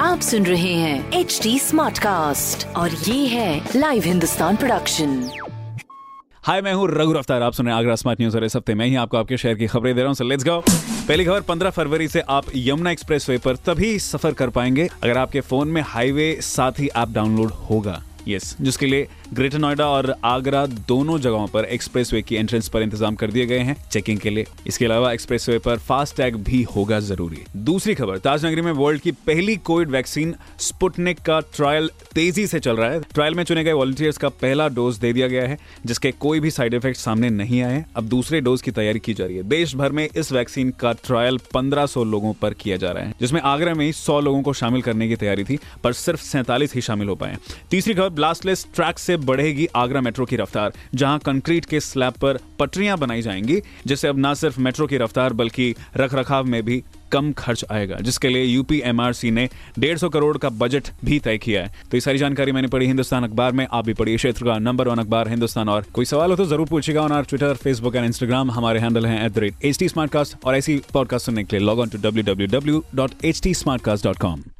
आप सुन रहे हैं एच डी स्मार्ट कास्ट और ये है लाइव हिंदुस्तान प्रोडक्शन हाय मैं हूँ रघु अफ्तार आप सुन सुने आगरा स्मार्ट न्यूज़ और इस हफ़्ते मैं ही आपको आपके शहर की खबरें दे रहा हूँ। लेट्स गो पहली खबर 15 फरवरी से आप यमुना एक्सप्रेसवे पर तभी सफ़र कर पाएँगे। अगर आपके फ़ोन में हाईवे साथ ही ऐप डाउनलोड होगा। यस जिसके लिए ग्रेटर नोएडा और आगरा दोनों जगहों पर एक्सप्रेसवे की एंट्रेंस पर इंतज़ाम कर दिए गए हैं। चेकिंग के लिए। इसके अलावा एक्सप्रेसवे पर फास्ट टैग भी होगा ज़रूरी। दूसरी खबर, ताजनगरी में वर्ल्ड की पहली कोविड वैक्सीन स्पुटनिक का ट्रायल तेज़ी से चल रहा है। ट्रायल में चुने गए वॉलंटियर्स का पहला डोज दे दिया गया है, जिसके कोई भी साइड इफ़ेक्ट सामने नहीं आए अब दूसरे डोज की तैयारी की जा रही है। देश भर में इस वैक्सीन का ट्रायल 1500 लोगों पर किया जा रहा है, जिसमें आगरा में ही 100 लोगों को शामिल करने की तैयारी थी, पर सिर्फ़ सैंतालीस ही शामिल हो पाए तीसरी खबर ब्लास्टलेस ट्रैक से बढ़ेगी आगरा मेट्रो की रफ्तार, जहाँ कंक्रीट के स्लैब पर पटरियाँ बनाई जाएँगी, जिससे अब न सिर्फ़ मेट्रो की रफ्तार, बल्कि रखरखाव में भी कम खर्च आएगा। जिसके लिए यूपी एमआरसी ने 150 करोड़ का बजट भी तय किया है। तो ये सारी जानकारी मैंने पढ़ी हिंदुस्तान अखबार में, आप भी पढ़िए क्षेत्र का नंबर वन अखबार हिंदुस्तान। और कोई सवाल हो तो ज़रूर पूछेगा on our Twitter Facebook and Instagram हमारे हैंडल है at the rate H T और ऐसी पॉडकास्ट सुनने के लिए log on to W W W dot H T